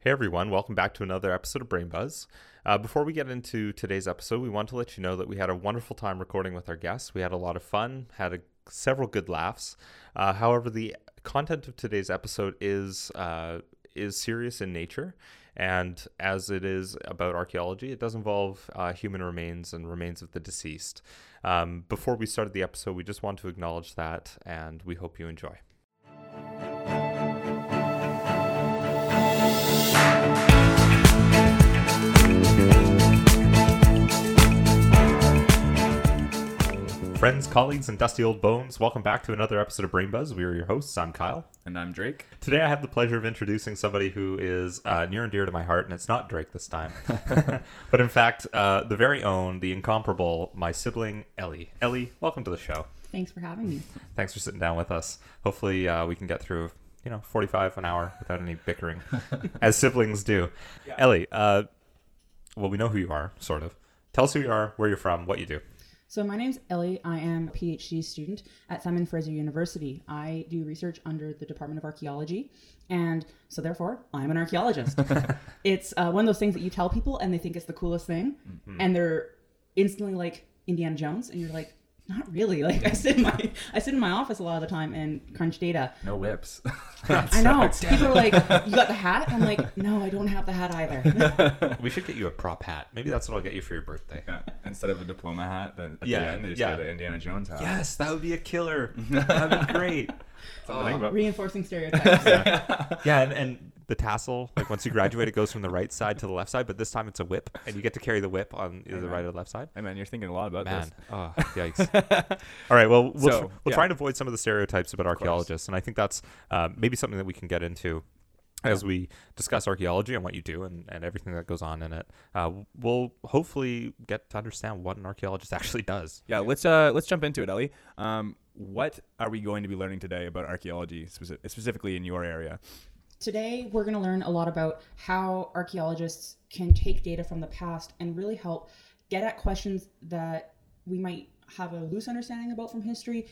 Hey everyone, welcome back to another episode of Brain Buzz. Uh, before we get into today's episode, we want to let you know that we had a wonderful time recording with our guests. We had a lot of fun, had a, several good laughs. Uh, however, the content of today's episode is uh, is serious in nature, and as it is about archaeology, it does involve uh, human remains and remains of the deceased. Um, before we started the episode, we just want to acknowledge that, and we hope you enjoy. Friends, colleagues, and dusty old bones, welcome back to another episode of Brain Buzz. We are your hosts. I'm Kyle. And I'm Drake. Today I have the pleasure of introducing somebody who is uh, near and dear to my heart, and it's not Drake this time. but in fact, uh, the very own, the incomparable, my sibling, Ellie. Ellie, welcome to the show. Thanks for having me. Thanks for sitting down with us. Hopefully, uh, we can get through, you know, 45 an hour without any bickering, as siblings do. Ellie, uh, well, we know who you are, sort of. Tell us who you are, where you're from, what you do. So my name's Ellie. I am a PhD student at Simon Fraser University. I do research under the Department of Archaeology, and so therefore I'm an archaeologist. it's uh, one of those things that you tell people and they think it's the coolest thing, and they're instantly like Indiana Jones, and you're like, not really. Like I sit in my I sit in my office a lot of the time and crunch data. No whips. I know. People are like, "You got the hat?" I'm like, "No, I don't have the hat either." We should get you a prop hat. Maybe that's what I'll get you for your birthday. Yeah. Instead of a diploma hat, then at Yeah, the end they just yeah. get the Indiana Jones hat. Yes, that would be a killer. That'd be great. Something to think about. Reinforcing stereotypes. Yeah, and, and the tassel, like once you graduate, it goes from the right side to the left side, but this time it's a whip, and you get to carry the whip on either the right or the left side. Hey man, you're thinking a lot about Man, this. oh, yikes. All right, well, we'll, So, tr- we'll yeah. try and avoid some of the stereotypes about archaeologists, and I think that's uh, maybe something that we can get into as we discuss archaeology and what you do and, and everything that goes on in it. Uh, we'll hopefully get to understand what an archaeologist actually does. Yeah, let's uh let's jump into it, Ellie. Um, what are we going to be learning today about archaeology, speci- specifically in your area? Today, we're going to learn a lot about how archaeologists can take data from the past and really help get at questions that we might have a loose understanding about from history,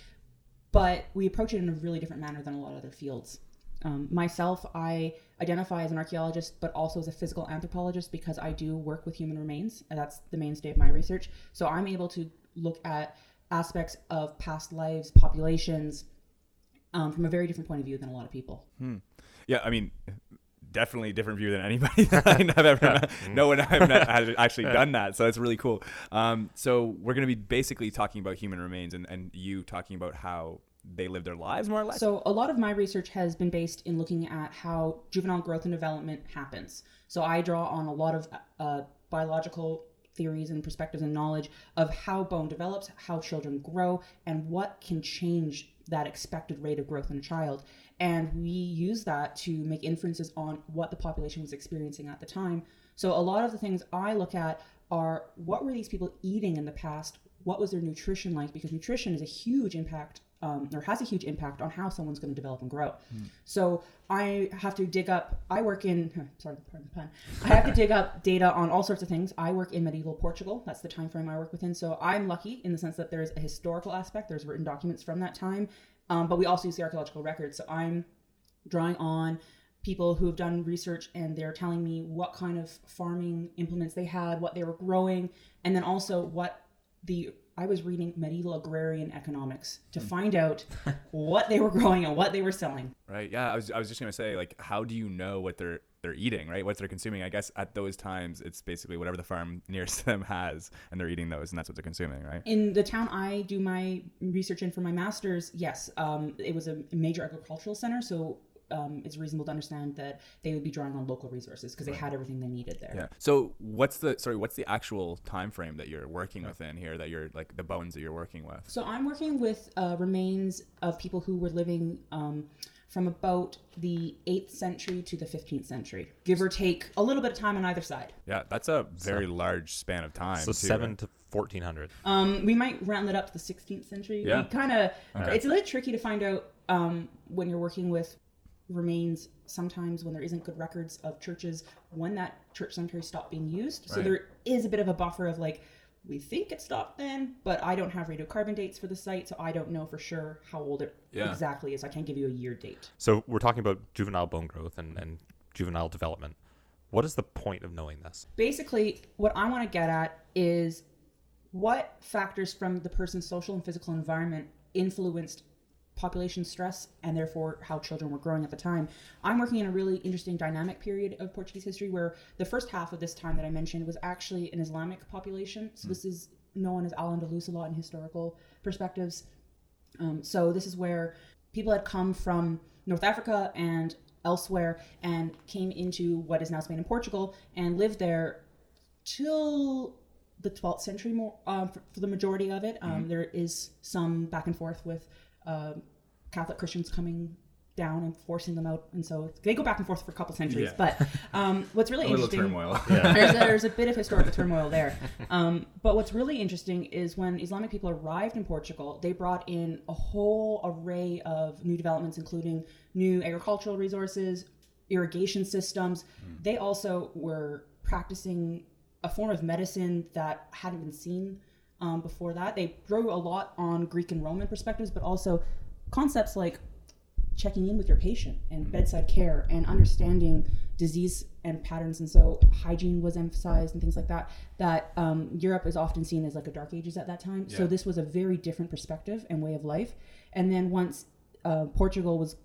but we approach it in a really different manner than a lot of other fields. Um, myself, I identify as an archaeologist, but also as a physical anthropologist because I do work with human remains. That's the mainstay of my research. So I'm able to look at aspects of past lives, populations, um, from a very different point of view than a lot of people. Yeah, I mean, definitely a different view than anybody that I've ever met. No one I've met has actually done that, so it's really cool. Um, so we're going to be basically talking about human remains and, and you talking about how they live their lives, more or less. So, a lot of my research has been based in looking at how juvenile growth and development happens. So, I draw on a lot of uh, biological theories and perspectives and knowledge of how bone develops, how children grow, and what can change that expected rate of growth in a child. And we use that to make inferences on what the population was experiencing at the time. So, a lot of the things I look at are what were these people eating in the past? What was their nutrition like? Because nutrition is a huge impact um, or has a huge impact on how someone's going to develop and grow. So I have to dig up. I work in sorry, pardon the pun. I have to dig up data on all sorts of things. I work in medieval Portugal. That's the time frame I work within. So I'm lucky in the sense that there's a historical aspect. There's written documents from that time, um, but we also use the archaeological records. So I'm drawing on people who have done research and they're telling me what kind of farming implements they had, what they were growing, and then also what the I was reading medieval agrarian economics to find out what they were growing and what they were selling. Right. Yeah. I was, I was just gonna say, like, how do you know what they're they're eating, right? What they're consuming. I guess at those times, it's basically whatever the farm nearest them has, and they're eating those, and that's what they're consuming, right? In the town I do my research in for my master's, yes, um, it was a major agricultural center, so um, it's reasonable to understand that they would be drawing on local resources because they had everything they needed there. Yeah. So what's the sorry? What's the actual time frame that you're working within here? That you're like the bones that you're working with? So I'm working with uh, remains of people who were living um, from about the 8th century to the 15th century, give or take a little bit of time on either side. Yeah, that's a very large span of time. So too, seven right? to fourteen hundred. Um, we might round it up to the 16th century. Yeah. Kind of, Okay. it's a little tricky to find out um, when you're working with remains sometimes when there isn't good records of churches when that church cemetery stopped being used. So there is a bit of a buffer of like, we think it stopped then, but I don't have radiocarbon dates for the site, so I don't know for sure how old it Yeah. exactly is. I can't give you a year date. So we're talking about juvenile bone growth and, and juvenile development. What is the point of knowing this? Basically, what I want to get at is what factors from the person's social and physical environment influenced population stress and therefore how children were growing at the time. I'm working in a really interesting dynamic period of Portuguese history where the first half of this time that I mentioned was actually an Islamic population. So this is known as Al-Andalus a lot in historical perspectives. Um, so this is where people had come from North Africa and elsewhere and came into what is now Spain and Portugal and lived there till the 12th century more um, for, for the majority of it. Um, there is some back and forth with uh, Catholic Christians coming down and forcing them out, and so they go back and forth for a couple centuries. Yeah. But um, what's really interesting there's, a, there's a bit of historical turmoil there. Um, but what's really interesting is when Islamic people arrived in Portugal, they brought in a whole array of new developments, including new agricultural resources, irrigation systems. They also were practicing a form of medicine that hadn't been seen um, before that. They drew a lot on Greek and Roman perspectives, but also concepts like checking in with your patient and bedside care and understanding disease and patterns. And so hygiene was emphasized and things like that that um, europe is often seen as like a dark ages at that time. So this was a very different perspective and way of life. And then once uh, portugal was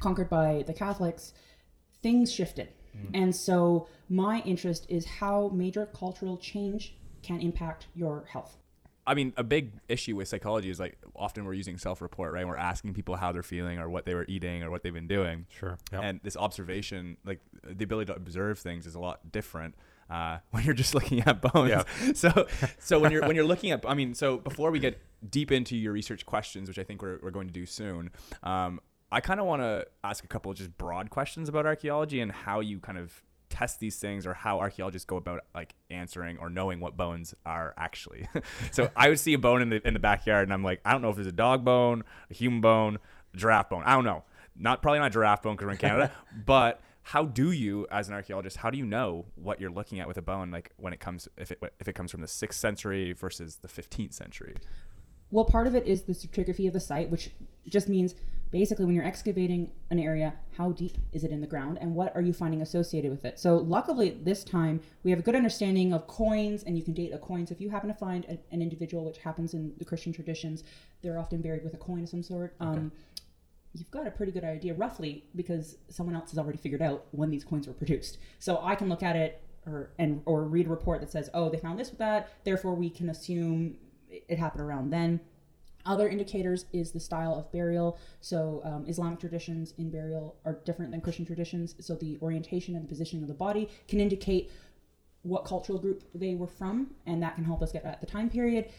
conquered by the catholics things shifted. And so my interest is how major cultural change can impact your health I mean, a big issue with psychology is like often we're using self-report, right? We're asking people how they're feeling or what they were eating or what they've been doing. Sure. Yep. And this observation, like the ability to observe things, is a lot different uh, when you're just looking at bones. Yeah. So, so when you're when you're looking at, I mean, so before we get deep into your research questions, which I think we're we're going to do soon, um, I kind of want to ask a couple of just broad questions about archaeology and how you kind of test these things or how archaeologists go about like answering or knowing what bones are actually. so I would see a bone in the in the backyard and I'm like, I don't know if there's a dog bone, a human bone, a giraffe bone. I don't know. Not probably not giraffe bone because we're in Canada, but how do you as an archaeologist how do you know what you're looking at with a bone like when it comes if it if it comes from the 6th century versus the 15th century Well, part of it is the stratigraphy of the site, which just means basically when you're excavating an area, how deep is it in the ground and what are you finding associated with it? So, luckily, this time we have a good understanding of coins and you can date a coin. So, if you happen to find a, an individual, which happens in the Christian traditions, they're often buried with a coin of some sort. Um, you've got a pretty good idea roughly because someone else has already figured out when these coins were produced. So I can look at it or and or read a report that says, "Oh, they found this with that, therefore we can assume it happened around then." Other indicators is the style of burial. So um, Islamic traditions in burial are different than Christian traditions. So the orientation and the positioning of the body can indicate what cultural group they were from, and that can help us get at the time period.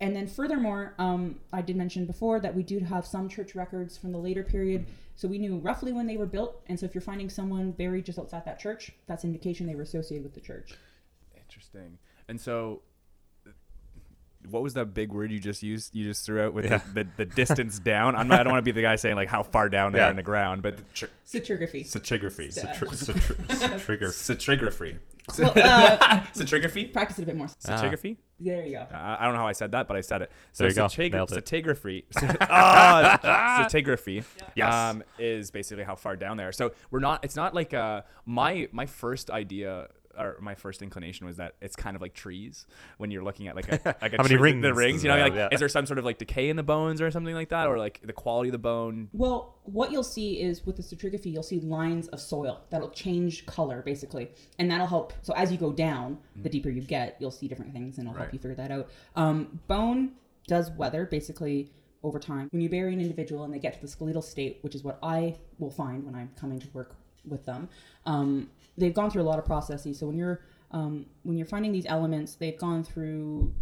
And then, furthermore, um, I did mention before that we do have some church records from the later period, so we knew roughly when they were built. And so, if you're finding someone buried just outside that church, that's indication they were associated with the church. Interesting. And so, what was that big word you just used? You just threw out with Yeah. the, the, the distance down. I'm not, I don't want to be the guy saying like how far down they Yeah. are in the ground, but Stratigraphy. stratigraphy, Yeah. Tr- so stratigraphy, uh, stratigraphy, practice it a bit more. stratigraphy. There you go. I I don't know how I said that, but I said it. So There you go. stratigra- Nailed it. Stratigraphy. Ah, stratigraphy. Yes. Um, is basically how far down they are. So we're not. It's not like uh, my my first idea. Or my first inclination was that it's kind of like trees when you're looking at like a like a How many tree- the rings rings you know like? Yeah. is there some sort of like decay in the bones or something like that or like the quality of the bone Well, what you'll see is with the stratigraphy, you'll see lines of soil that'll change color basically, and that'll help. So as you go down, the deeper you get, you'll see different things, and it'll Right. help you figure that out. Um, bone does weather basically over time. When you bury an individual and they get to the skeletal state, which is what I will find when I'm coming to work with them, um, they've gone through a lot of processes. So when you're um, when you're finding these elements, they've gone through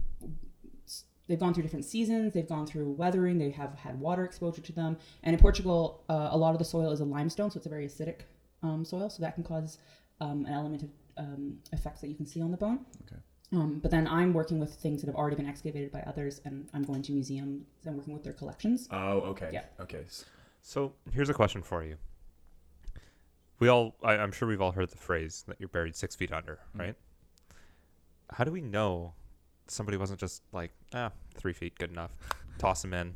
they've gone through different seasons they've gone through weathering they have had water exposure to them and in portugal uh, a lot of the soil is a limestone so it's a very acidic um, soil so that can cause um, an element of um, effects that you can see on the bone Okay. um, but then i'm working with things that have already been excavated by others and i'm going to museums and working with their collections oh okay Yeah. okay So here's a question for you. We all, I, I'm sure we've all heard the phrase that you're buried six feet under, Mm. right? How do we know somebody wasn't just like, ah, three feet, good enough, toss them in?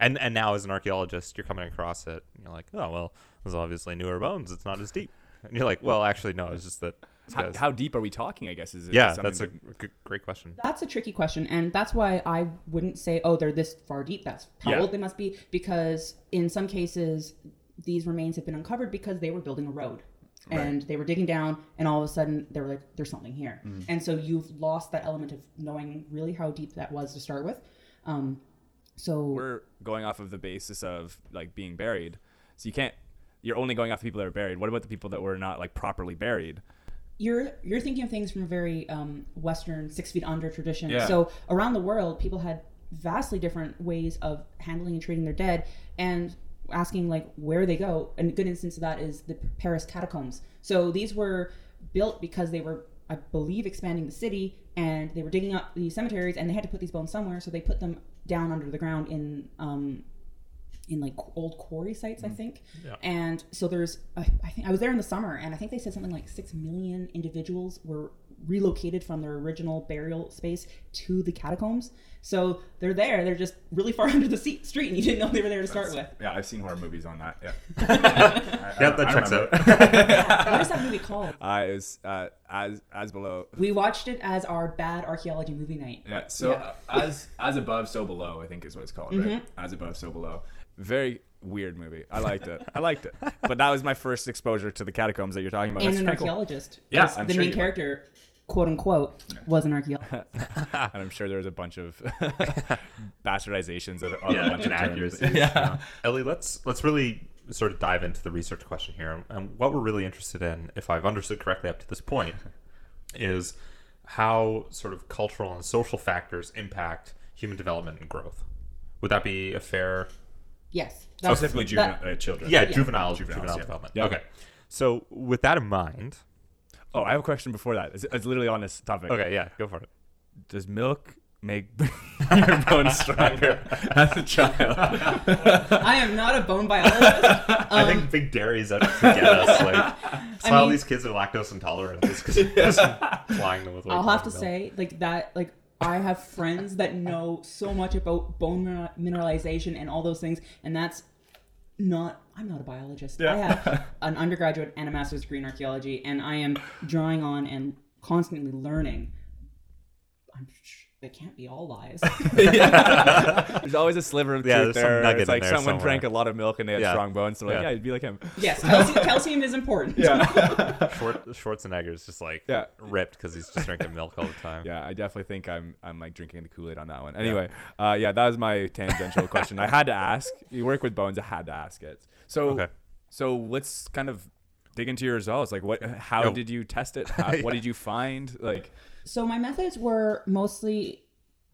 And and now as an archaeologist, you're coming across it, and you're like, oh well, there's obviously newer bones. It's not as deep. And you're like, well, actually, no. It's just that. How, how deep are we talking? I guess is it yeah, that's a that- great question. That's a tricky question, and that's why I wouldn't say, "Oh, they're this far deep." That's how Yeah. old they must be, because in some cases, these remains have been uncovered because they were building a road, and they were digging down, and all of a sudden they were like, "There's something here," Mm-hmm. and so you've lost that element of knowing really how deep that was to start with. Um, so we're going off of the basis of like being buried. So you can't. You're only going off the people that are buried. What about the people that were not like properly buried? you're you're thinking of things from a very um, Western six feet under tradition. Yeah. So around the world, people had vastly different ways of handling and treating their dead, and asking like where they go. And a good instance of that is the Paris catacombs. So these were built because they were, I believe, expanding the city, and they were digging up these cemeteries, and they had to put these bones somewhere. So they put them down under the ground in um, in like old quarry sites, I think. Yeah. And so there's, I I think I was there in the summer, and I think they said something like six million individuals were relocated from their original burial space to the catacombs. So they're there. They're just really far under the se- street, and you didn't know they were there to start with. Yeah, I've seen horror movies on that. Yeah. Yeah, that checks out. What is that movie called? Uh, it was uh, as as below. We watched it as our bad archaeology movie night. Yeah. So Yeah. uh, as as above, so below. I think is what it's called, right? Mm-hmm. As above, so below. Very weird movie. I liked it. I liked it. But that was my first exposure to the catacombs that you're talking about. and That's an kinda cool. archaeologist. Yeah, 'Cause I'm the sure main character. were. Character, quote unquote, was an archaeologist. And I'm sure there was a bunch of bastardizations of, of Yeah, a bunch of terms. inaccuracies. Yeah. Ellie, let's let's really sort of dive into the research question here. And what we're really interested in, if I've understood correctly up to this point, is how sort of cultural and social factors impact human development and growth. Would that be a fair? Yes. That's- Specifically, that- juvenile uh, children. Yeah, juvenile Juveniles, juvenile yeah. development. Yeah. Okay. So with that in mind, Oh, I have a question before that. It's, it's literally on this topic. okay, yeah, go for it. Does milk make your bones stronger as a child? I am not a bone biologist. I think um, big dairy is out to get us. Like, that's why all mean- these kids are lactose intolerant. Is because just flying them with. way I'll have to milk. say, like that, like I have friends that know so much about bone mineralization and all those things, and that's not. I'm not a biologist. I have an undergraduate and a master's degree in archaeology, and I am drawing on and constantly learning. I'm. sh- It can't be all lies. There's always a sliver of Yeah, truth there's some there. nugget It's in like there someone somewhere. drank a lot of milk and they had Yeah. strong bones. So like, Yeah. yeah, you'd be like him. yes, calcium, calcium is important. Schwar- Schwarzenegger's just like Yeah. ripped because he's just drinking milk all the time. Yeah, I definitely think I'm I'm like drinking the Kool Aid on that one. Anyway, uh, yeah, that was my tangential question. I had to ask. You work with bones. I had to ask it. So Okay. so let's kind of dig into your results. Like, what? How Yo. did you test it? How, What did you find? Like, So my methods were mostly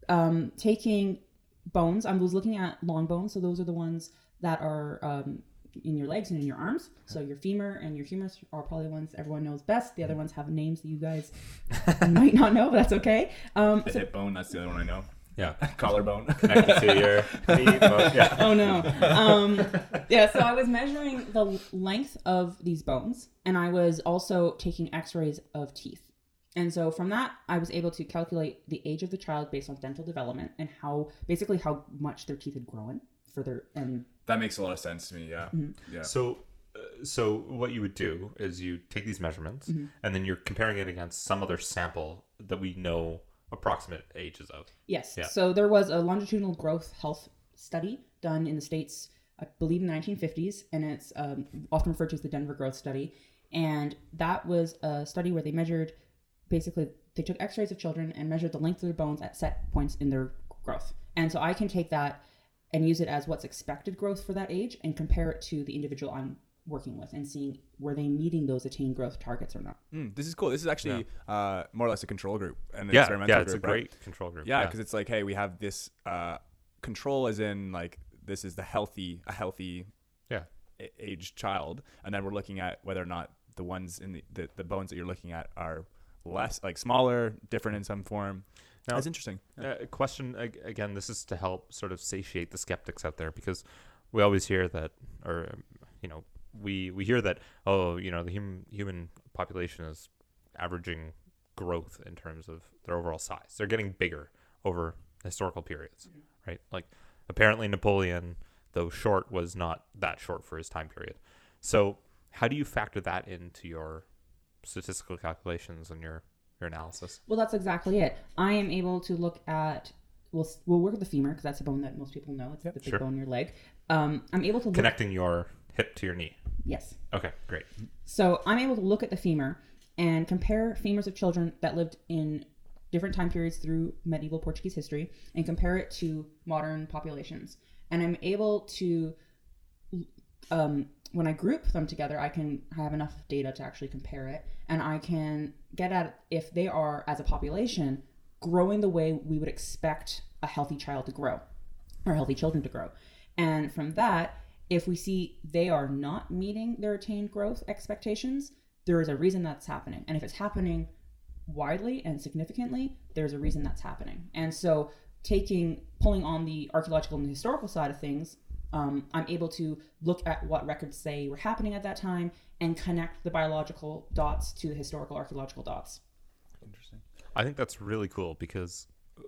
um, taking bones. I was looking at long bones, so those are the ones that are um, in your legs and in your arms. So your femur and your humerus are probably the ones everyone knows best. The other ones have names that you guys might not know, but that's okay. Um, the so- hip bone. That's the other one I know. Yeah. Collarbone. Connected to your knee, but yeah. oh no. Um, yeah, so I was measuring the length of these bones, and I was also taking X-rays of teeth. And so from that, I was able to calculate the age of the child based on dental development and how basically how much their teeth had grown for their and that makes a lot of sense to me. Yeah. Mm-hmm. Yeah. So, uh, so what you would do is you take these measurements, Mm-hmm. and then you're comparing it against some other sample that we know approximate ages of. yes. Yeah. So there was a longitudinal growth health study done in the states, I believe in the 1950s, and it's um, often referred to as the Denver Growth Study. And that was a study where they measured basically they took x-rays of children and measured the length of their bones at set points in their growth and so i can take that and use it as what's expected growth for that age and compare it to the individual i'm working with and seeing were they meeting those attained growth targets or not Mm, this is cool. This is actually uh, more or less a control group, and an Yeah, experimental yeah, it's a group, right? great control group. Yeah, because it's like, hey, we have this uh, control, as in like this is the healthy, a healthy yeah, a- aged child, and then we're looking at whether or not the ones in the, the, the bones that you're looking at are less like smaller, different in some form. Now- That's interesting. Uh, question again. This is to help sort of satiate the skeptics out there because we always hear that, or um, you know, we we hear that oh, you know, the human human population is averaging growth in terms of their overall size. They're getting bigger over historical periods, right? Like apparently Napoleon, though short, was not that short for his time period. So how do you factor that into your statistical calculations and your your analysis? Well, that's exactly it. I am able to look at. We'll, we'll work with the femur because that's a bone that most people know. It's the big sure. bone in your leg. Um, I'm able to look, Connecting your hip to your knee. Yes. Okay, great. So I'm able to look at the femur and compare femurs of children that lived in different time periods through medieval Portuguese history and compare it to modern populations. And I'm able to, um, when I group them together, I can have enough data to actually compare it. And I can get at if they are, as a population, growing the way we would expect a healthy child to grow or healthy children to grow. And from that, if we see they are not meeting their attained growth expectations, there is a reason that's happening. And if it's happening widely and significantly, there's a reason that's happening. And so, taking, pulling on the archaeological and historical side of things, um, I'm able to look at what records say were happening at that time and connect the biological dots to the historical archaeological dots. Interesting. I think that's really cool because uh,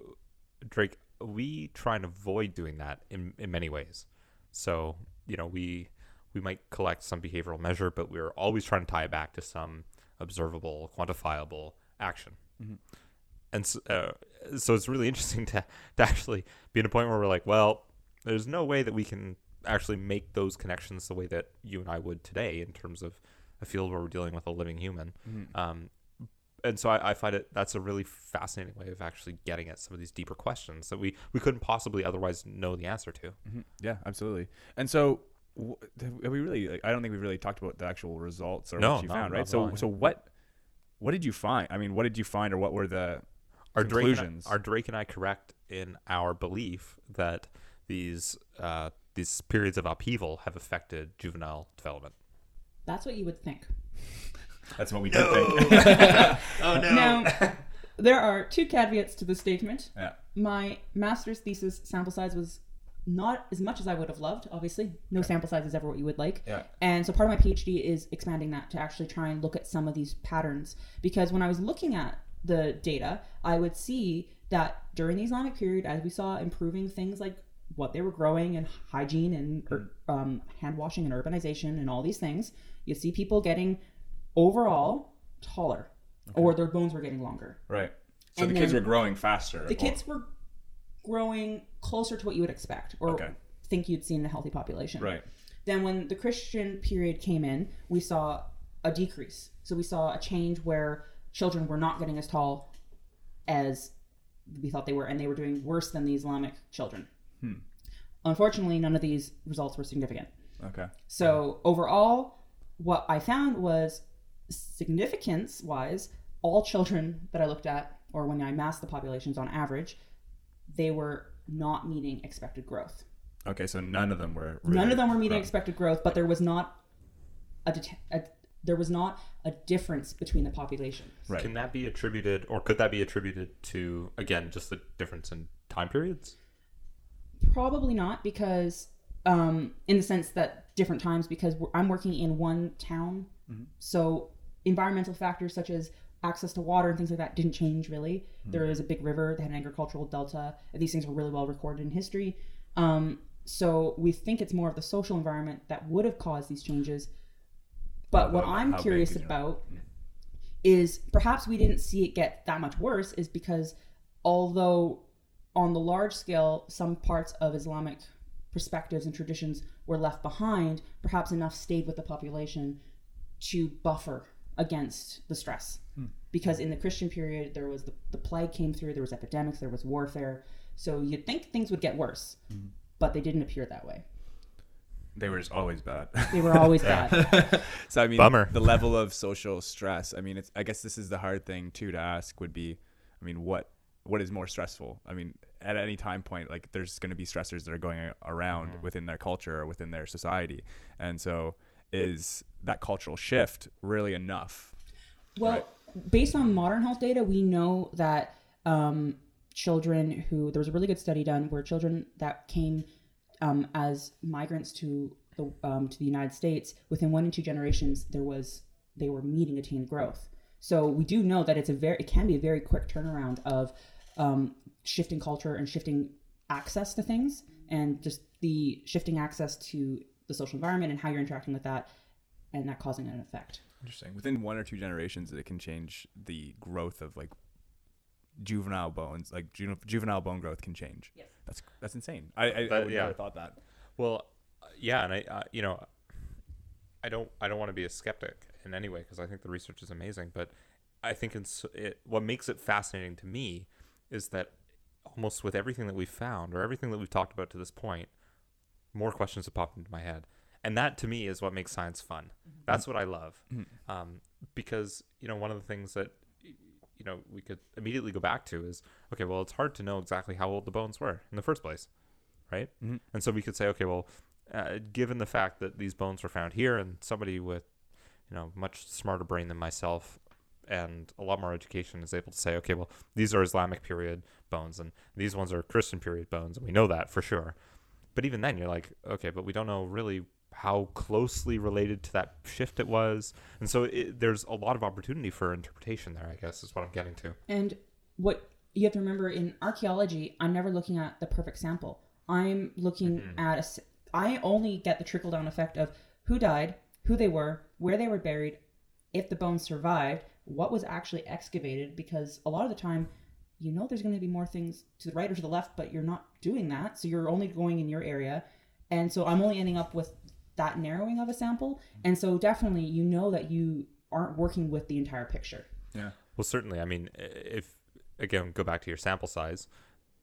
Drake, we try and avoid doing that in, in many ways. So, you know, we we might collect some behavioral measure, but we're always trying to tie it back to some observable, quantifiable action. And so, uh, so it's really interesting to, to actually be in a point where we're like, well, there's no way that we can actually make those connections the way that you and I would today in terms of a field where we're dealing with a living human. Um, and so I, I find it that's a really fascinating way of actually getting at some of these deeper questions that we we couldn't possibly otherwise know the answer to. Mhm. Yeah, absolutely. And so, wh- have we really? Like, I don't think we've really talked about the actual results or No, what you no, found, right? So, so what? What did you find? I mean, what did you find, or what were the Are Drake, and conclusions? I, are Drake and I correct in our belief that these uh, these periods of upheaval have affected juvenile development? That's what you would think. That's what we did think. oh no! Now, there are two caveats to this statement. yeah. My master's thesis sample size was not as much as I would have loved, obviously. No sample size is ever what you would like. Yeah. And so part of my PhD is expanding that to actually try and look at some of these patterns. Because when I was looking at the data, I would see that during the Islamic period, as we saw improving things like what they were growing and hygiene and ur- um, hand washing and urbanization and all these things, you see people getting overall taller or their bones were getting longer. Right. So And the kids were growing faster. The kids were growing closer to what you would expect or Okay. think you'd see in a healthy population. Right. Then when the Christian period came in, we saw a decrease. So we saw a change where children were not getting as tall as we thought they were, and they were doing worse than the Islamic children. Hmm. Unfortunately, none of these results were significant. Okay. So overall, what I found was significance wise, all children that I looked at, or when I massed the populations on average, they were not meeting expected growth. Okay. So none of them were. None of them were meeting growing. expected growth, but there was not a, det- a there was not a difference between the populations. Right. Can that be attributed, or could that be attributed to again just the difference in time periods? Probably not because, um, in the sense that different times, because I'm working in one town, so environmental factors such as access to water and things like that didn't change really. There was a big river, they had an agricultural delta. and These things were really well recorded in history. Um, so we think it's more of the social environment that would have caused these changes. But what I'm curious about is perhaps we didn't see it get that much worse is because although on the large scale some parts of islamic perspectives and traditions were left behind perhaps enough stayed with the population to buffer against the stress hmm. because in the christian period there was the, the plague came through there was epidemics there was warfare so you'd think things would get worse hmm. but they didn't appear that way They were just always bad. they were always bad so I mean, Bummer. the level of social stress. I mean, it's. I guess this is the hard thing too to ask. Would be, I mean, what what is more stressful? I mean, at any time point, like there's going to be stressors that are going a- around mm-hmm. within their culture or within their society, and so is that cultural shift really enough? Well, Right. based on modern health data, we know that um, children who there was a really good study done where children that came um, as migrants to the um, to the United States within one and two generations, there was they were meeting attained growth. So we do know that it's a very it can be a very quick turnaround of um, shifting culture and shifting access to things and just the shifting access to the social environment and how you're interacting with that and that causing an effect. Interesting. Within one or two generations, it can change the growth of like juvenile bones. Like ju- juvenile bone growth can change. Yes. That's that's insane. I I, I would yeah. never thought that. Well, yeah, and I, uh, you know, I don't, I don't want to be a skeptic in any way because I think the research is amazing. But I think it's it, what makes it fascinating to me is that almost with everything that we've found or everything that we've talked about to this point, more questions have popped into my head, and that to me is what makes science fun. That's what I love, um, because you know, one of the things that you know we could immediately go back to is okay. Well, it's hard to know exactly how old the bones were in the first place right? Mhm. And so we could say, okay, well, uh, given the fact that these bones were found here, and somebody with, you know, much smarter brain than myself and a lot more education is able to say, okay, well, these are Islamic period bones, and these ones are Christian period bones, and we know that for sure. But even then, you're like, okay, but we don't know really how closely related to that shift it was, and so it, there's a lot of opportunity for interpretation there. I guess is what I'm getting to. And what you have to remember in archaeology, I'm never looking at the perfect sample. I'm looking mm-hmm. at a. I only get the trickle down effect of who died, who they were, where they were buried, if the bones survived, what was actually excavated. Because a lot of the time, you know, there's going to be more things to the right or to the left, but you're not doing that. So you're only going in your area. And so I'm only ending up with that narrowing of a sample. And so definitely, you know that you aren't working with the entire picture. Yeah. Well, certainly. I mean, if again go back to your sample size,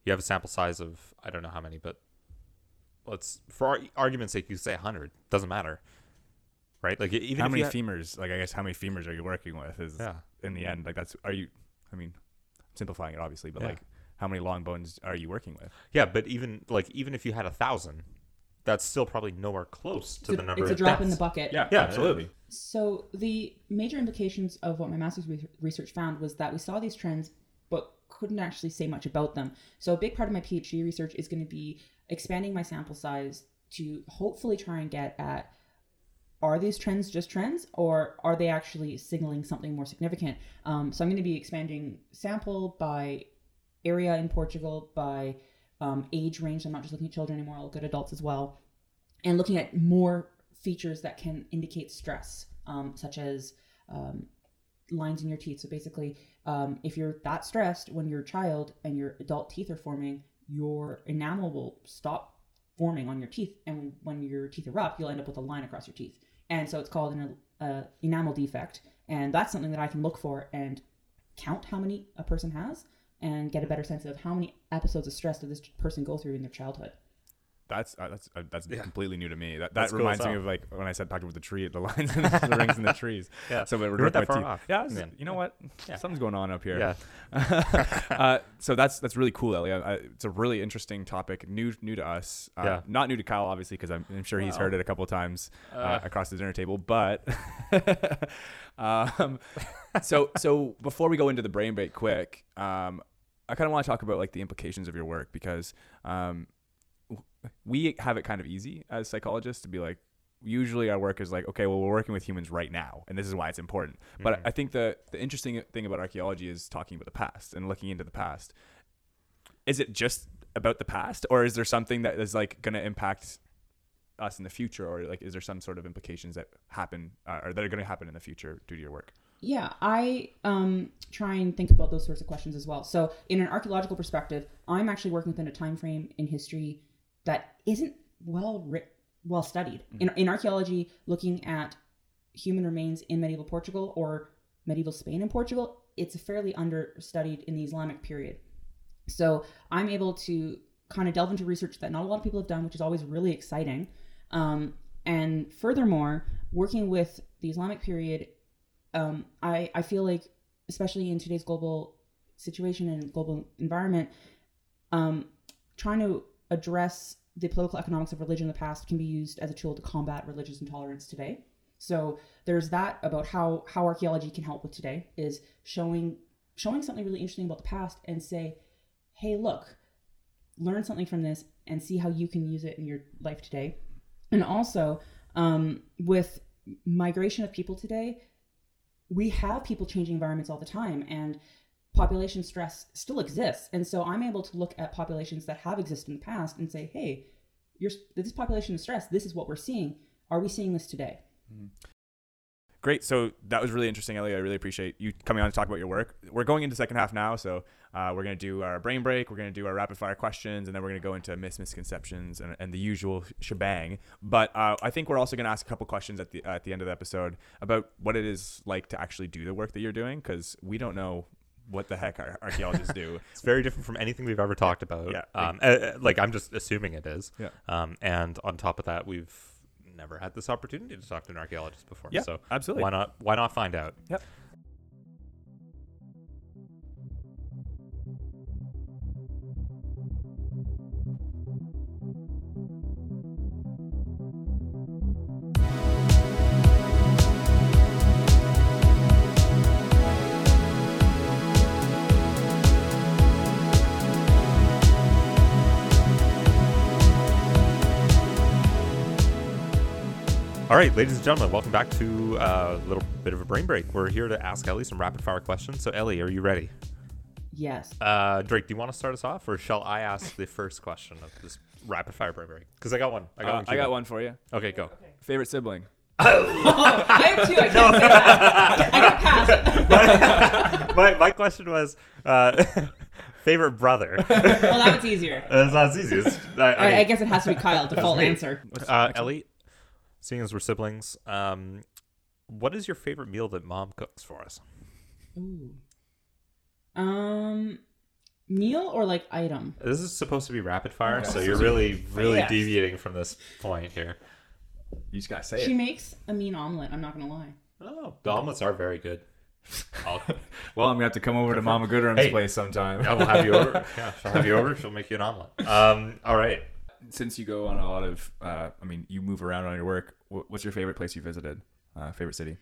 you have a sample size of I don't know how many, but let's for argument's sake, you say 100. Doesn't matter, right? Like even how if many you ha- femurs? Like I guess how many femurs are you working with? Is Yeah. in the end like that's are you? I mean, simplifying it obviously, but Yeah. like how many long bones are you working with? yeah, but even like even if you had a thousand, that's still probably nowhere close to It's the a, number. it's a of drop in the bucket. Yeah, yeah, absolutely. So the major implications of what my master's re- research found was that we saw these trends, but couldn't actually say much about them. So a big part of my PhD research is going to be expanding my sample size to hopefully try and get at are these trends just trends or are they actually signaling something more significant? Um, so I'm going to be expanding sample by area in Portugal, by um, age range. I'm not just looking at children anymore, I'll look at adults as well and looking at more features that can indicate stress, um, such as um, lines in your teeth. So basically, um, if you're that stressed when you're a child and your adult teeth are forming, your enamel will stop forming on your teeth, and when your teeth erupt, you'll end up with a line across your teeth. And so it's called an uh, enamel defect, and that's something that I can look for and count how many a person has and get a better sense of how many episodes of stress did this person go through in their childhood. That's uh, that's uh, that's Yeah. completely new to me. That That's that cool as reminds me of like when I said talking about the tree, the lines, and the, the rings in the trees. Yeah. So but we're You weren't that my far teeth. off. Yeah. Was- You know what? Yeah. Something's going on up here. Yeah. uh, so that's that's really cool, Ellie. I, I, it's a really interesting topic, new new to us. Uh, Yeah. Not new to Kyle, obviously, because I'm, I'm sure he's Well. heard it a couple of times uh, Uh. across the dinner table. But um, so so before we go into the brain break, quick, um, I kind of want to talk about like the implications of your work because um, w- we have it kind of easy as psychologists to be like. Usually, our work is like, okay, well, we're working with humans right now, and this is why it's important. But I think the the interesting thing about archaeology is talking about the past and looking into the past. Is it just about the past, or is there something that is like going to impact us in the future, or like is there some sort of implications that happen uh, or that are going to happen in the future due to your work? Yeah, I um, try and think about those sorts of questions as well. So, in an archaeological perspective, I'm actually working within a time frame in history that isn't well writ- well studied. In, in archaeology, looking at human remains in medieval Portugal or medieval Spain and Portugal, it's fairly understudied in the Islamic period. So, I'm able to kind of delve into research that not a lot of people have done, which is always really exciting. Um, and furthermore, working with the Islamic period um, I, I feel like, especially in today's global situation and global environment, um, trying to address the political economics of religion in the past can be used as a tool to combat religious intolerance today. So there's that about how how archaeology can help with today is showing showing something really interesting about the past and say, hey, look, learn something from this and see how you can use it in your life today. And also um, with migration of people today, we have people changing environments all the time and population stress still exists and so i'm able to look at populations that have existed in the past and say hey this population is stressed this is what we're seeing are we seeing this today Great. So that was really interesting, Ellie. I really appreciate you coming on to talk about your work. We're going into second half now, so uh, we're going to do our brain break. We're going to do our rapid fire questions, and then we're going to go into myths, misconceptions, and, and the usual shebang. But uh, I think we're also going to ask a couple questions at the at the end of the episode about what it is like to actually do the work that you're doing, because we don't know what the heck archaeologists do. It's very different from anything we've ever talked about. Yeah. Um, uh, uh, like I'm just assuming it is. Yeah. Um, and on top of that, we've never had this opportunity to talk to an archaeologist before. Yeah, So absolutely. why not? Why not find out? Yep. All right, ladies and gentlemen, welcome back to uh, a little bit of a brain break. We're here to ask Ellie some rapid fire questions. So, Ellie, are you ready? Yes. Uh, Drake, do you want to start us off, or shall I ask the first question of this rapid fire brain break? Because I got one. I got Uh, one. I got one for you. Okay, go. Favorite sibling. I have two. I can't say that. I got passed. my, my question was uh, favorite brother. Well, that was easier. That's not as easy. It's- I, I I, I guess it has to be Kyle. Default answer. uh, Ellie, seeing as we're siblings, um, what is your favorite meal that mom cooks for us? Ooh. Um, meal or like item? This is supposed to be rapid fire, Okay. so you're really, really Yes. deviating from this point here. You just gotta say it. She makes a mean omelet. I'm not gonna lie. Oh, the omelets are very good. I'll, Well, I'm gonna have to come over to Mama Goodrum's Hey. place sometime. I will have you over. Yeah, she'll have you over. She'll make you an omelet. Um, all right. Since you go on a lot of, uh, I mean, you move around on your work. What's your favorite place you visited? Uh, favorite city?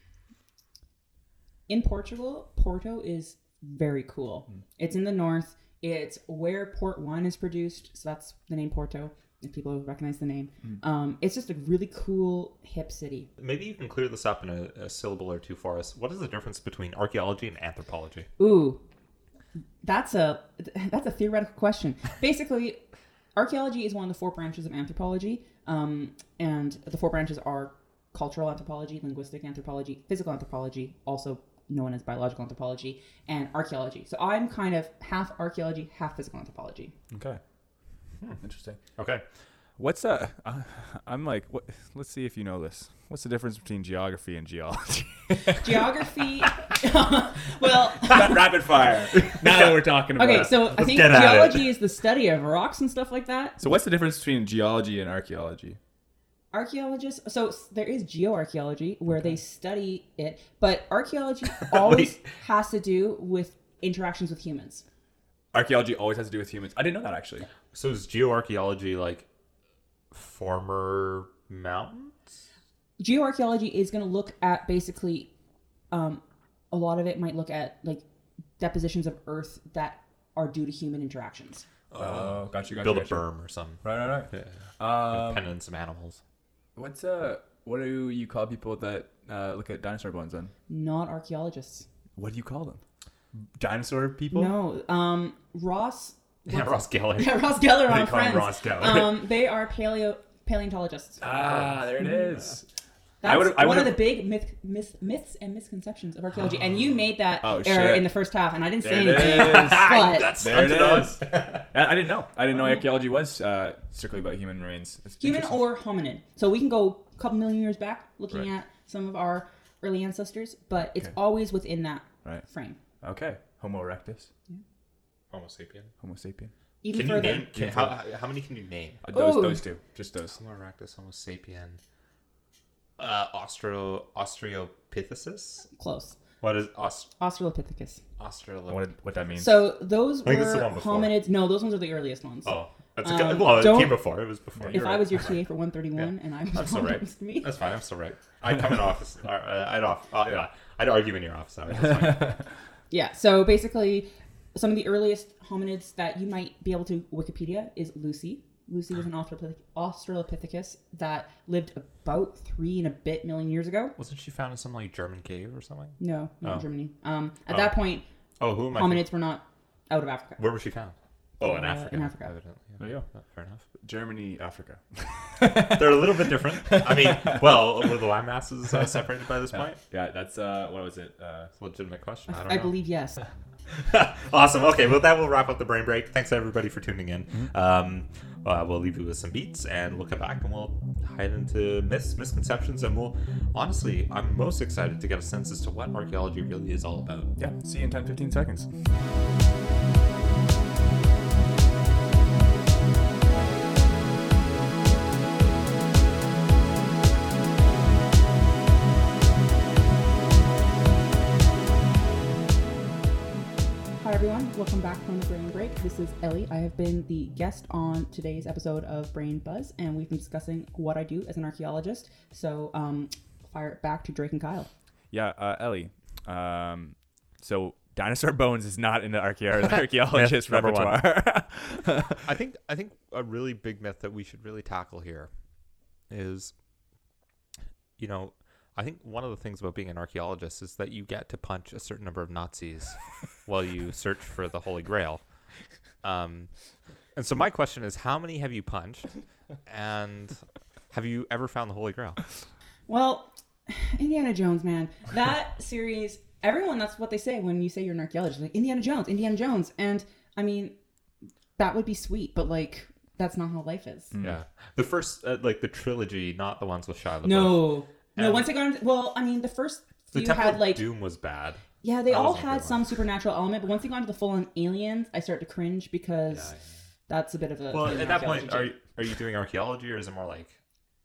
In Portugal, Porto is very cool. It's in the north. It's where port wine is produced, so that's the name Porto. If people recognize the name, um, it's just a really cool, hip city. Maybe you can clear this up in a, a syllable or two for us. What is the difference between archaeology and anthropology? Ooh, that's a that's a theoretical question. Basically, archaeology is one of the four branches of anthropology, um, and the four branches are cultural anthropology, linguistic anthropology, physical anthropology, also known as biological anthropology, and archaeology. So I'm kind of half archaeology, half physical anthropology. Okay. Interesting. Okay. What's uh, uh? I'm like, what? Let's see if you know this. What's the difference between geography and geology? Geography. well, Rapid fire. now that we're talking about. okay, so I think get at it. geology is the study of rocks and stuff like that. So what's the difference between geology and archaeology? archaeologists so there is geoarchaeology where they study it but archaeology always has to do with interactions with humans Archaeology always has to do with humans. I didn't know that actually. So is geoarchaeology like former mountains? geoarchaeology is going to look at basically um, a lot of it might look at like depositions of earth that are due to human interactions Oh, got you. Got Build a you, got you. berm or something. Right, right, Yeah. right. Um, Pen in some animals. what's uh, what do you call people that uh, look at dinosaur bones? Then not archaeologists what do you call them? Dinosaur people? no um, ross Yeah, Ross Geller. yeah, ross geller They on call him friends Ross Geller. um, they are paleo paleontologists Ah, there it is. That's would've- I one of would've- the big myth, myth, myths and misconceptions of archaeology. And you made that Oh, error shit. in the first half, and I didn't say There it anything. is. But That's There it stunted on. is. I I didn't know. I didn't know archaeology was uh, strictly about human remains. It's human interesting. or hominid. So we can go a couple million years back looking Right. at some of our early ancestors, but it's Okay. always within that Right. frame. Okay. Homo erectus. Homo sapien. Homo sapien. Even Can you name? Can, how, how many can you name? Uh, those, Ooh. those two. Just those. Homo erectus, Homo sapien, uh, Austro Australopithecus. Close. What is Aust- Australopithecus. Australopithecus? What, what that means. So those think were the one hominids. No, those ones are the earliest ones. Oh, that's a Um, good, well. It came before. It was before. if You're I was your TA for 131 and I was I'm still right. it me. That's fine. I'm still right. I'd come in office. Uh, I'd off. Uh, yeah, I'd argue in your office hours. That's fine. Yeah. So basically, some of the earliest hominids that you might be able to Wikipedia is Lucy. Lucy was an Australopith- Australopithecus that lived about three and a bit million years ago. Wasn't she found in some like German cave or something? No, not Oh. Germany. Um, at Oh. that point, Oh, who am I? hominids were not out of Africa. Where was she found? Oh, in Uh, Africa. in Africa. Evidently. There you go. Uh, Fair enough. Germany, Africa. They're a little bit different. I mean, well, were the land masses uh, separated by this point? Yeah, that's uh, what was it? Uh, a legitimate question. I don't I know. believe yes. awesome. Okay, well, that will wrap up the brain break. Thanks everybody for tuning in. Um, uh, we'll leave you with some beats, and we'll come back and we'll head into myths, misconceptions, and we'll honestly, I'm most excited to get a sense as to what archaeology really is all about. yeah. See you in 10, 15 seconds. Welcome back from the Brain Break. This is Ellie. I have been the guest on today's episode of Brain Buzz, and we've been discussing what I do as an archaeologist. So, um, fire it back to Drake and Kyle. Yeah, uh, Ellie. Um, so dinosaur bones is not in the archaeo- archaeologist Myth number one. repertoire. I think I think a really big myth that we should really tackle here is, you know, I think one of the things about being an archaeologist is that you get to punch a certain number of Nazis while you search for the Holy Grail. Um, and so my question is, how many have you punched, and have you ever found the Holy Grail? Well, Indiana Jones, man, that series. Everyone, that's what they say when you say you're an archaeologist. Like Indiana Jones, Indiana Jones, and I mean, that would be sweet, but like, that's not how life is. Yeah, the first uh, like the trilogy, not the ones with Shia LaBeouf. No, no. And- Once they got into, well, I mean, the first the few Temple had like Doom was bad. Yeah, they That all had some supernatural element, but once they got into the full-on aliens, I start to cringe because Yeah, yeah. that's a bit of a. Well, at that point, are you, are you doing archaeology or is it more like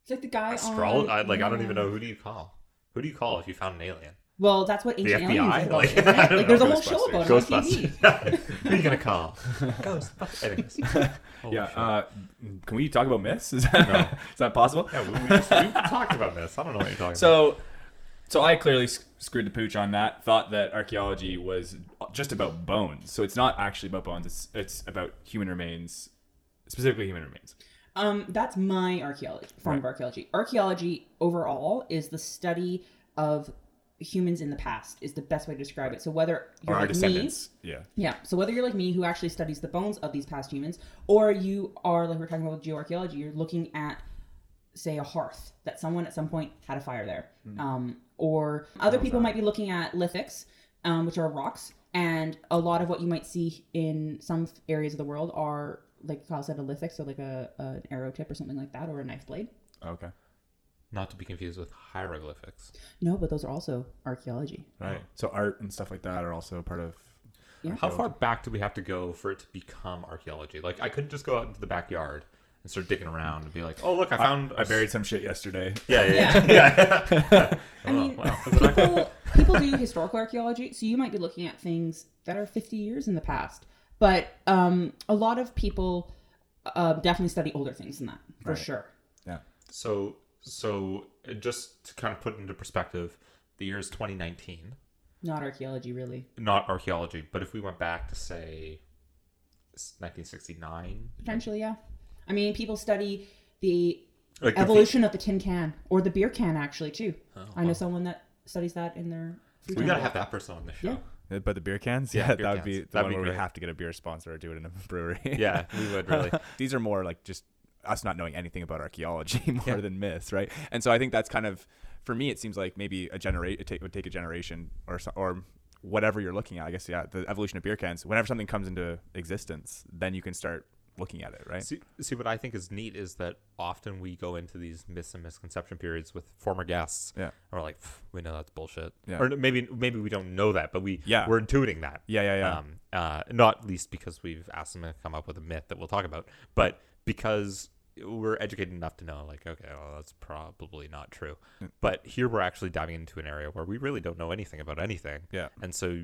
it's like the guy astrology? on I, like I don't even know who do you call. Who do you call if you found an alien? Well, that's what The ancient aliens FBI? is about. Like, isn't I it? don't Like, there's a whole show about it on TV. Ghostbusters. who are you gonna call? Ghostbusters. Anyways. Holy yeah. Uh, can we talk about myths? Is that, is that possible? yeah, we, we, just, we talked about this. I don't know what you're talking about. So, so I clearly screwed the pooch on that. Thought that archaeology was just about bones. So it's not actually about bones. It's it's about human remains, specifically human remains. Um, that's my archaeology form of archaeology. Archaeology overall is the study of humans in the past. Is the best way to describe it. So whether you're our like me, descendants. Yeah. Yeah. So whether you're like me, who actually studies the bones of these past humans, or you are like we're talking about with geoarchaeology, you're looking at, say, a hearth that someone at some point had a fire there, um, or other people might be looking at lithics, um, which are rocks, and a lot of what you might see in some areas of the world are like Kyle said, a lithic, so like a, a an arrow tip or something like that, or a knife blade. Okay. Not to be confused with hieroglyphics. No, but those are also archaeology. Right. So art and stuff like that are also part of. How far back do we have to go for it to become archaeology? Like, I couldn't just go out into the backyard and start digging around and be like, "Oh, look, I found I buried some shit yesterday. Yeah, yeah, yeah. yeah. I mean, Oh, wow. Is it people, people do historical archaeology, so you might be looking at things that are 50 years in the past. But um, a lot of people uh, definitely study older things than that, for Right. sure. Yeah. So, so uh, just to kind of put into perspective, the year is 2019. Not archaeology, really. Not archaeology, but if we went back to say 1969, Potentially, yeah. I mean, people study the like the evolution of the tin can or the beer can, actually, too. Oh, I know someone that studies that in their free we time. gotta have that person on the show. Yeah. Uh, But the beer cans, Yeah, yeah, beer that would be the That'd one be where we great. have to get a beer sponsor or do it in a brewery. Yeah, we would really. These are more like just us not knowing anything about archaeology more Yeah. than myths, right? And so I think that's kind of for me. It seems like maybe a generate it, take, would take a generation or or whatever you're looking at. I guess yeah, the evolution of beer cans. Whenever something comes into existence, then you can start looking at it, right? See, see, what I think is neat is that often we go into these myths and misconception periods with former guests. Yeah. And we're like, we know that's bullshit. Yeah. Or maybe maybe we don't know that, but we Yeah. we're intuiting that. Yeah, yeah, yeah. Um, uh, not least because we've asked them to come up with a myth that we'll talk about, but because we're educated enough to know, like, okay, well, that's probably not true. But here we're actually diving into an area where we really don't know anything about anything. Yeah. And so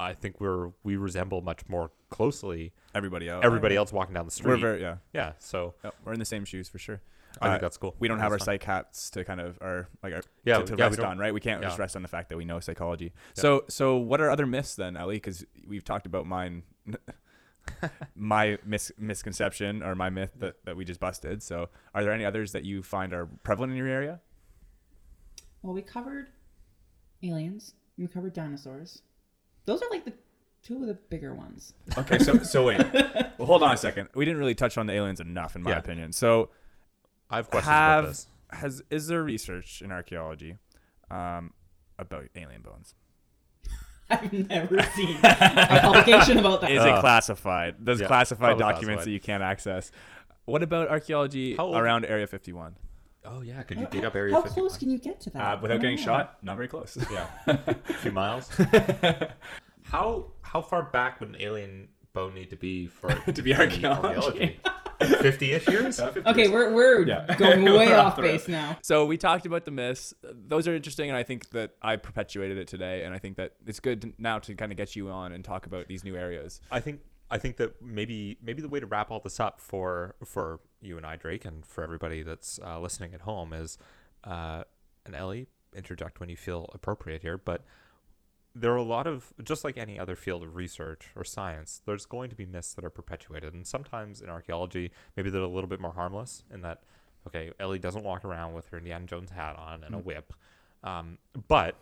I think we're we resemble much more closely Everybody else. everybody else walking down the street. We're very yeah. yeah. So yeah. We're in the same shoes for sure. I think Uh, that's cool. We don't I have our think that's psych hats to kind of our like our Yeah, to, to yeah, rest on, right? We can't just rest on the fact that we know psychology. So so what are other myths then, Ellie? Because we've talked about mine, my mis- misconception or my myth that, that we just busted. So are there any others that you find are prevalent in your area? Well, we covered aliens. We covered dinosaurs. Those are like the two of the bigger ones. Okay, so so wait. Well, hold on a second. We didn't really touch on the aliens enough, in my Yeah. opinion. So I have questions have about this. has is there research in archaeology um, about alien bones? I've never seen a publication about that. Is it classified? There's yeah, classified probably documents classified. that you can't access. What about archaeology How old- around Area 51? Oh yeah, could you How- dig up Area How 51? close can you get to that? Uh, without getting know. shot, not very close. Yeah, a few miles. how how far back would an alien bone need to be for it To be archaeology. Fifty-ish years. Okay, we're we're Yeah. going way We're off off base now. So we talked about the myths. Those are interesting, and I think that I perpetuated it today. And I think that it's good to, now to kind of get you on and talk about these new areas. I think I think that maybe maybe the way to wrap all this up for for you and I, Drake, and for everybody that's uh, listening at home is, uh, and Ellie, interject when you feel appropriate here, but there are a lot of just like any other field of research or science there's going to be myths that are perpetuated and sometimes in archaeology maybe they're a little bit more harmless in that okay ellie doesn't walk around with her indiana jones hat on and a whip um, but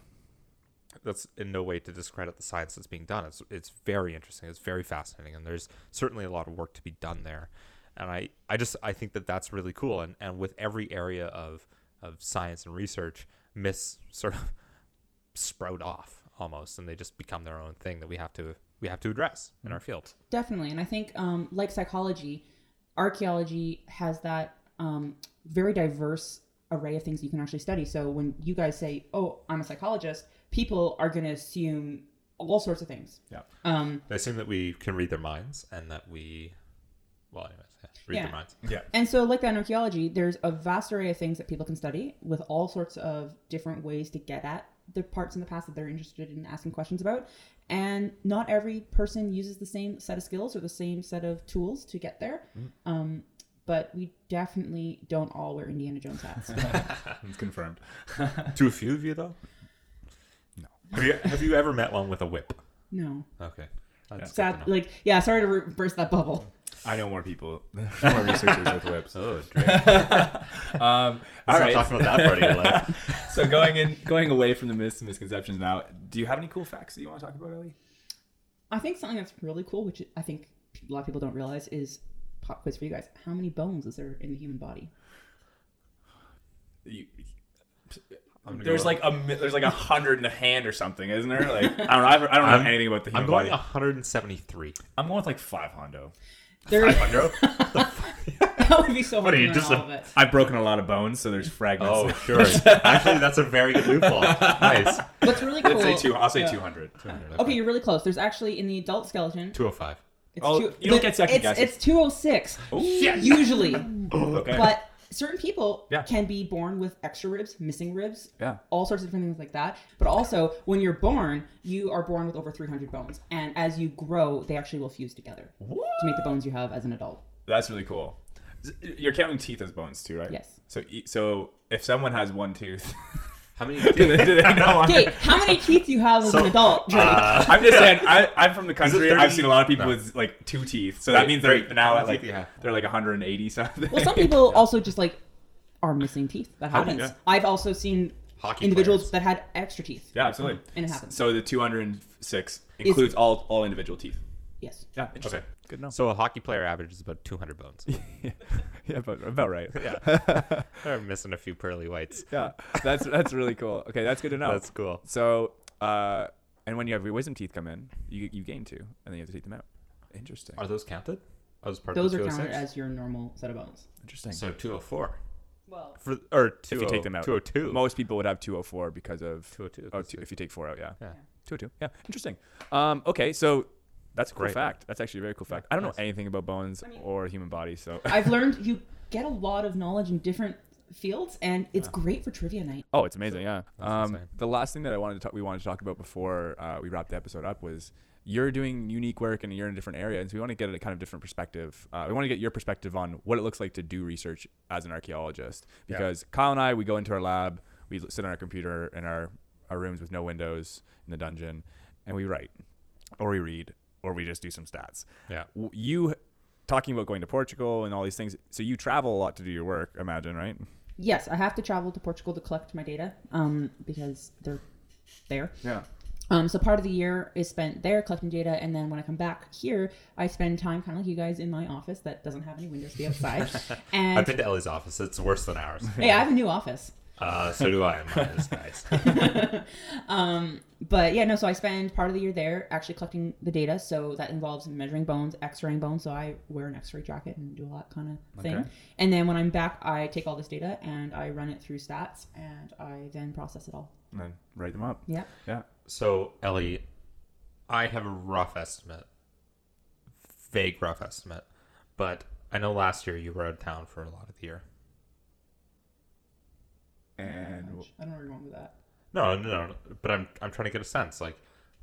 that's in no way to discredit the science that's being done. It's, it's very interesting. It's very fascinating and there's certainly a lot of work to be done there. And i, I just i think that that's really cool and, and with every area of, of science and research myths sort of sprout off almost and they just become their own thing that we have to we have to address in our field Definitely, and I think um, like psychology, archaeology has that um, very diverse array of things you can actually study. So when you guys say, "Oh, I'm a psychologist," people are going to assume all sorts of things. Yeah. Um, they assume that we can read their minds and that we well anyways yeah, read Yeah. their minds Yeah. And so, like that in archaeology, there's a vast array of things that people can study with all sorts of different ways to get at the parts in the past that they're interested in asking questions about. And not every person uses the same set of skills or the same set of tools to get there. Um, but we definitely don't all wear Indiana Jones hats. It's confirmed. to a few of you though No. have you, have you ever met one with a whip no. okay That's Sad, like, yeah, sorry to re- burst that bubble. I know more people, more researchers with whips. oh Drake. Um, Let's not right. talk about that part of your life so going in, going away from the myths and misconceptions now. Do you have any cool facts that you want to talk about, Ellie? I think something that's really cool, which I think a lot of people don't realize, is pop quiz for you guys. How many bones is there in the human body? You, I'm there's go- like a there's like a hundred in the hand or something, isn't there? Like I don't know. I don't know I'm- anything about the i'm going body. 173 I'm going with like five hundo. There, Hundred? that would be so hard What are you, just all a- of it. I've broken a lot of bones, so there's fragments. oh sure actually that's a very good loophole nice What's really cool? Let's say two. I'll say yeah. two hundred. Okay, you're really close. There's actually in the adult skeleton. 205 It's Oh, two, you don't get second it's, guesses. It's 206 Yes. usually, Okay. but certain people Yeah. can be born with extra ribs, missing ribs, yeah. all sorts of different things like that. But also, when you're born, you are born with over 300 bones, and as you grow, they actually will fuse together to make the bones you have as an adult. That's really cool. You're counting teeth as bones too, right? Yes. So so if someone has one tooth, how many do they, do they know? Okay, how many teeth do you have as So, an adult, Drake? uh, I'm just saying. I, I'm from the country. I've seen a lot of people No. with like two teeth, so that Wait, means they're wait, now at like teeth do you have? they're like 180 something. well, some people also just like are missing teeth. That How do- happens. yeah. I've also seen Hockey individuals players. that had extra teeth. yeah, absolutely. And it happens. So the 206 includes all all individual teeth. Yes. Yeah, interesting. Good enough. So a hockey player averages about 200 bones. yeah, about, about right. yeah. They're missing a few pearly whites. yeah, that's that's really cool. Okay, that's good to know. That's cool. So, uh, and when you have your wisdom teeth come in, you you gain two, and then you have to take them out. Interesting. Are those counted? I was part Those of are the counted 206? as your normal set of bones. Interesting. So 204. Well, For, or two, if you take them out, 202. most people would have 204 because of 202. oh, two, if you take four out, yeah. Yeah. 202. Yeah, interesting. Um, okay, so that's a cool Great. fact. That's actually a very cool fact. I don't nice. know anything about bones I mean- or human body, so I've learned you get a lot of knowledge in different fields, and it's great for trivia night. Oh, it's amazing, yeah. Um, the last thing that I wanted to talk, we wanted to talk about before uh, we wrapped the episode up was you're doing unique work and you're in a different area, and so we want to get a kind of different perspective. Uh, we want to get your perspective on what it looks like to do research as an archaeologist. Yeah. Because Kyle and I, we go into our lab, we sit on our computer in our our rooms with no windows in the dungeon, and we write, or we read, or we just do some stats. Yeah. You talking about going to Portugal and all these things, so you travel a lot to do your work, imagine, right? Yes, I have to travel to Portugal to collect my data um, because they're there. Yeah. Um, so part of the year is spent there collecting data, and then when I come back here, I spend time kind of like you guys in my office that doesn't have any windows to the outside. And I've been to Ellie's office. It's worse than ours. hey, I have a new office. Uh, so do I. And mine is nice. But yeah, no. So I spend part of the year there actually collecting the data. So that involves measuring bones, X-raying bones. So I wear an X-ray jacket and do all that kind of thing. Okay. And then when I'm back, I take all this data and I run it through stats, and I then process it all. And then write them up. Yeah. Yeah. So, Ellie, I have a rough estimate, vague rough estimate, but I know last year you were out of town for a lot of the year. And I don't know where you're going with that. No, no, no. But I'm I'm trying to get a sense. Like,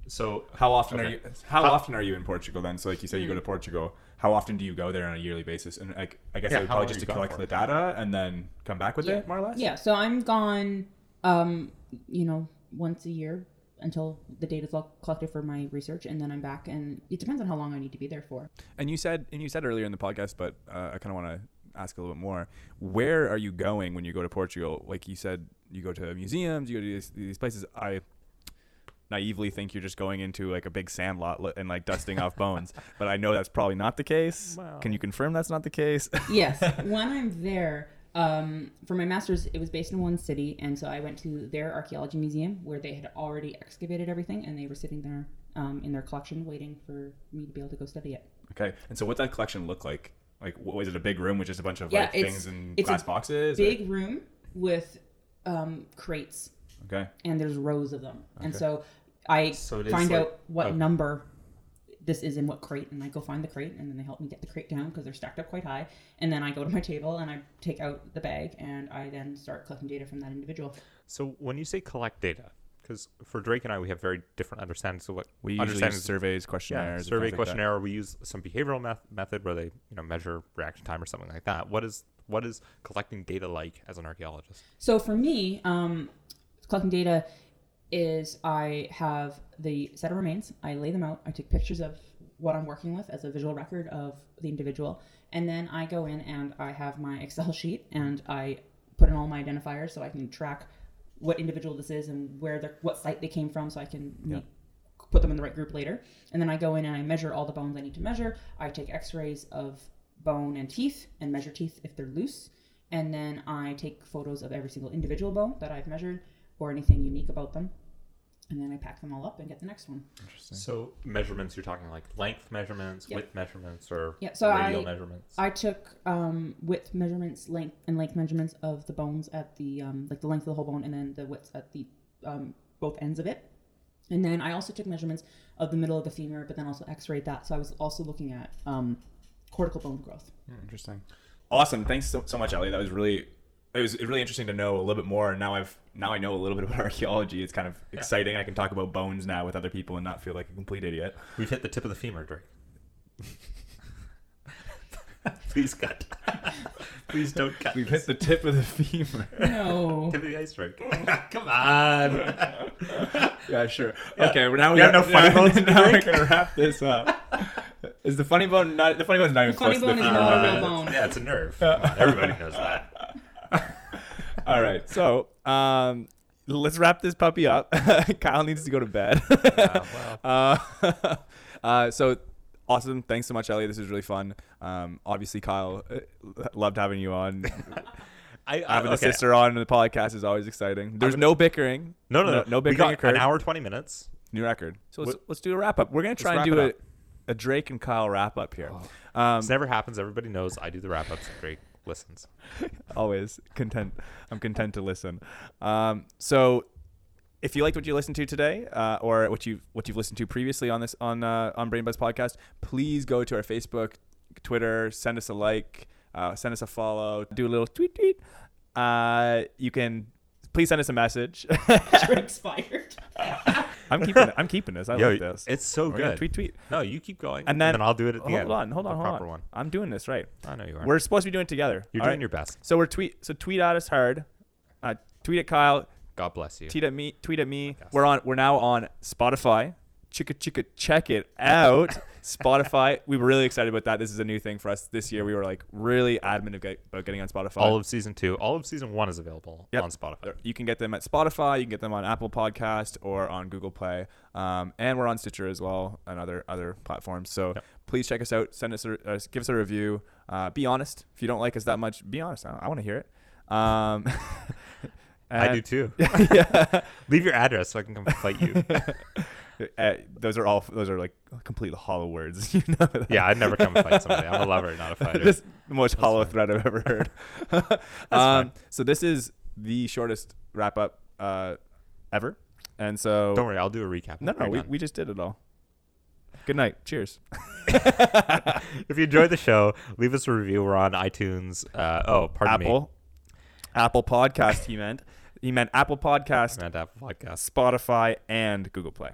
so how often are Okay. you? How, How- often are you in Portugal then? So like you said, you go to Portugal. How often do you go there on a yearly basis? And like I guess Yeah, I would how probably long just are to gone collect for? the data and then come back with Yeah. it, more or less. Yeah. So I'm gone, um, you know, once a year until the data's all collected for my research, and then I'm back. And it depends on how long I need to be there for. And you said and you said earlier in the podcast, but uh, I kind of want to ask a little bit more. Where are you going when you go to Portugal? Like you said, you go to museums, you go to these, these places. I naively think you're just going into like a big sand lot and like dusting off bones, but I know that's probably not the case. Well. Can you confirm that's not the case? yes when i'm there um, for my master's it was based in one city and so i went to their archaeology museum where they had already excavated everything and they were sitting there um, in their collection waiting for me to be able to go study it okay. And so, what that collection look like? Like, what, was it a big room with just a bunch of Yeah, like it's- things in it's a glass boxes? or- big room with um, crates Okay. and there's rows of them okay. and so i So find like- out what oh. number this is in what crate and i go find the crate and then they help me get the crate down because they're stacked up quite high and then i go to my table and i take out the bag and i then start collecting data from that individual so when you say collect data, because for Drake and I, we have very different understandings of what We understand use surveys, questionnaires, and survey things like questionnaire. or we use some behavioral meth- method where they you know measure reaction time or something like that. What is what is collecting data like as an archaeologist? So for me, um, collecting data is I have the set of remains, I lay them out, I take pictures of what I'm working with as a visual record of the individual, and then I go in and I have my Excel sheet and I put in all my identifiers so I can track what individual this is and where they're what site they came from so I can make, put them in the right group later. And then I go in and I measure all the bones I need to measure. I take x-rays of bone and teeth and measure teeth if they're loose. And then I take photos of every single individual bone that I've measured or anything unique about them. And then I pack them all up and get the next one. Interesting. So measurements, you're talking like length measurements, Yep. width measurements, or Yeah, so radial I- measurements. I took um, width measurements, length and length measurements of the bones at the um, like the length of the whole bone, and then the width at the um, both ends of it. And then I also took measurements of the middle of the femur, but then also X-rayed that. So I was also looking at um, cortical bone growth. Interesting. Awesome. Thanks so, so much, Ellie. That was really it was really interesting to know a little bit more. And now I've now I know a little bit about archaeology. It's kind of exciting. I can talk about bones now with other people and not feel like a complete idiot. We've hit the tip of the femur, Drake. Please cut. Please don't cut. We've this. hit the tip of the femur. No. tip of the iceberg. Come on. yeah, sure. Okay, well, now we You have no funny now- bones to Now we're gonna wrap this up. Is the funny bone not the funny bone's not even funny close to the bone is femur? not a real bone. Yeah, it's a nerve. Come on, everybody knows that. All right, so um, let's wrap this puppy up. Kyle needs to go to bed. Yeah, well, uh, uh, so awesome! Thanks so much, Ellie. This is really fun. Um, obviously, Kyle uh, loved having you on. I, I having okay. a sister on the podcast is always exciting. There's gonna- no bickering. No, no, no. no we bickering got occurred. an hour, twenty minutes. New record. So let's, let's do a wrap up. We're gonna try and do a, a Drake and Kyle wrap up here. Um, This never happens. Everybody knows I do the wrap ups. Drake listens. always content. I'm content to listen. Um, so, if you liked what you listened to today, uh, or what you what you've listened to previously on this on uh, on Brain Buzz podcast, please go to our Facebook, Twitter, send us a like, uh, send us a follow, do a little tweet tweet. Uh, you can please send us a message. Drake's fired. I'm keeping it. I'm keeping this. I Yo, like this. It's so We're good. Tweet tweet. No, you keep going, And then- I'll do it at the Hold end. on, hold on, hold on. one. I'm doing this right. I know you are. We're supposed to be doing it together. You're doing right? your best. So we're tweet. So tweet at us hard. Uh, tweet at Kyle. God bless you. Tweet at me. Tweet at me. We're on. We're now on Spotify, chicka chicka check it out. Spotify. We were really excited about that. This is a new thing for us this year. We were like really adamant about getting on Spotify. All of season two, all of season one is available Yep. on Spotify. You can get them at Spotify. You can get them on Apple Podcast or on Google Play, um, and we're on Stitcher as well and other other platforms. So Yep. please check us out. Send us a uh, give us a review. Uh, be honest. If you don't like us that much, be honest. I, I want to hear it. Um, I do too. yeah. Leave your address so I can come fight you. Uh, those are all those are like complete hollow words. You know. that. yeah, I'd never come fight somebody. I'm a lover, not a fighter. this the most That's hollow fine. thread I've ever heard. um, so this is the shortest wrap up uh, ever, and so Don't worry, I'll do a recap. no, no, we, we just did it all. Good night. Cheers. if you enjoyed the show, leave us a review. We're on iTunes. Uh, oh, pardon me. Apple, Apple Podcast. He meant he meant Apple Podcast, Meant Apple Podcast. Spotify, and Google Play.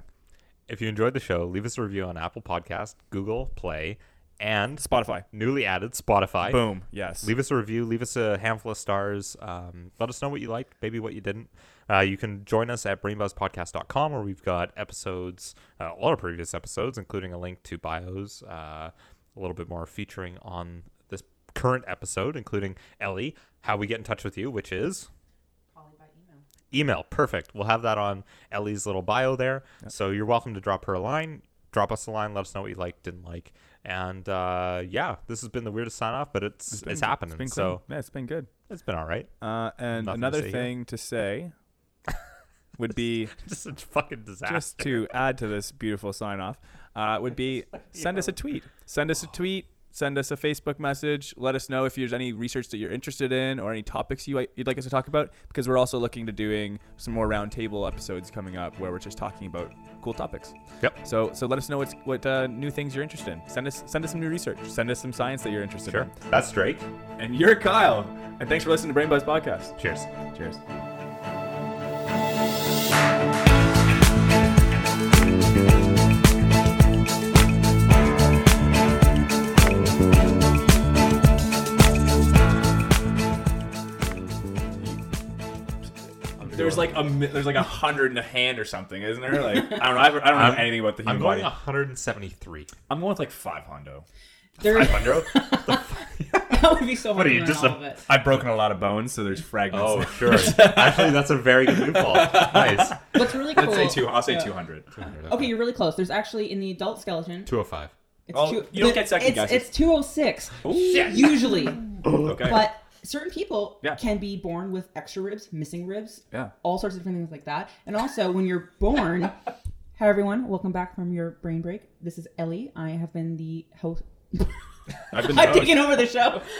If you enjoyed the show, leave us a review on Apple Podcast, Google Play, and Spotify. newly added Spotify. Boom. Yes. Leave us a review. Leave us a handful of stars. Um, let us know what you liked, maybe what you didn't. Uh, you can join us at brainbuzzpodcast.com where we've got episodes, uh, all our previous episodes, including a link to bios, uh, a little bit more featuring on this current episode, including Ellie, how we get in touch with you, which is email. Perfect. We'll have that on Ellie's little bio there. So you're welcome to drop her a line. Drop us a line. Let us know what you liked, didn't like. And uh, yeah, this has been the weirdest sign off, but it's it's, been- happening. It's been so yeah, it's been good. it's been all right. Uh, and Nothing to another here. thing to say would be Just a fucking disaster. just to add to this beautiful sign off uh, would be send us a tweet send us a tweet send us a facebook message let us know if there's any research that you're interested in or any topics you, you'd like us to talk about because we're also looking to doing some more roundtable episodes coming up where we're just talking about cool topics Yep. so so let us know what's, what uh, new things you're interested in send us send us some new research send us some science that you're interested Sure. in That's Drake. and you're kyle and thanks for listening to brain buzz podcast Cheers. cheers There's like a there's like a hundred in a hand or something, isn't there? Like I don't know. I don't know I'm- anything about the human body. I'm going body. 173. I'm going with like five hundo. There, 500? that would be so hard What are you, just all a- of it. I've broken a lot of bones, so there's fragments. oh, sure. Actually, that's a very good loophole. Nice. What's really cool. I'd say two. I'll say yeah. two hundred. Okay, you're really close. There's actually in the adult skeleton. 205. It's Oh, two, you don't get second it's, guesses. It's 206 Shit. usually, Okay. but certain people Yeah. can be born with extra ribs, missing ribs, yeah. all sorts of different things like that. And also, when you're born, hi everyone, welcome back from your brain break. This is Ellie. I have been the host. I've been. I've taken over the show.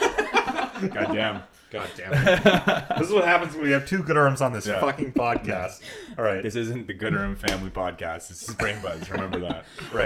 God damn. God damn it. this is what happens when we have two good arms on this Yeah. fucking podcast. All right. This isn't the Gooderham Family Podcast. This is Brain Buzz. Remember that. Right.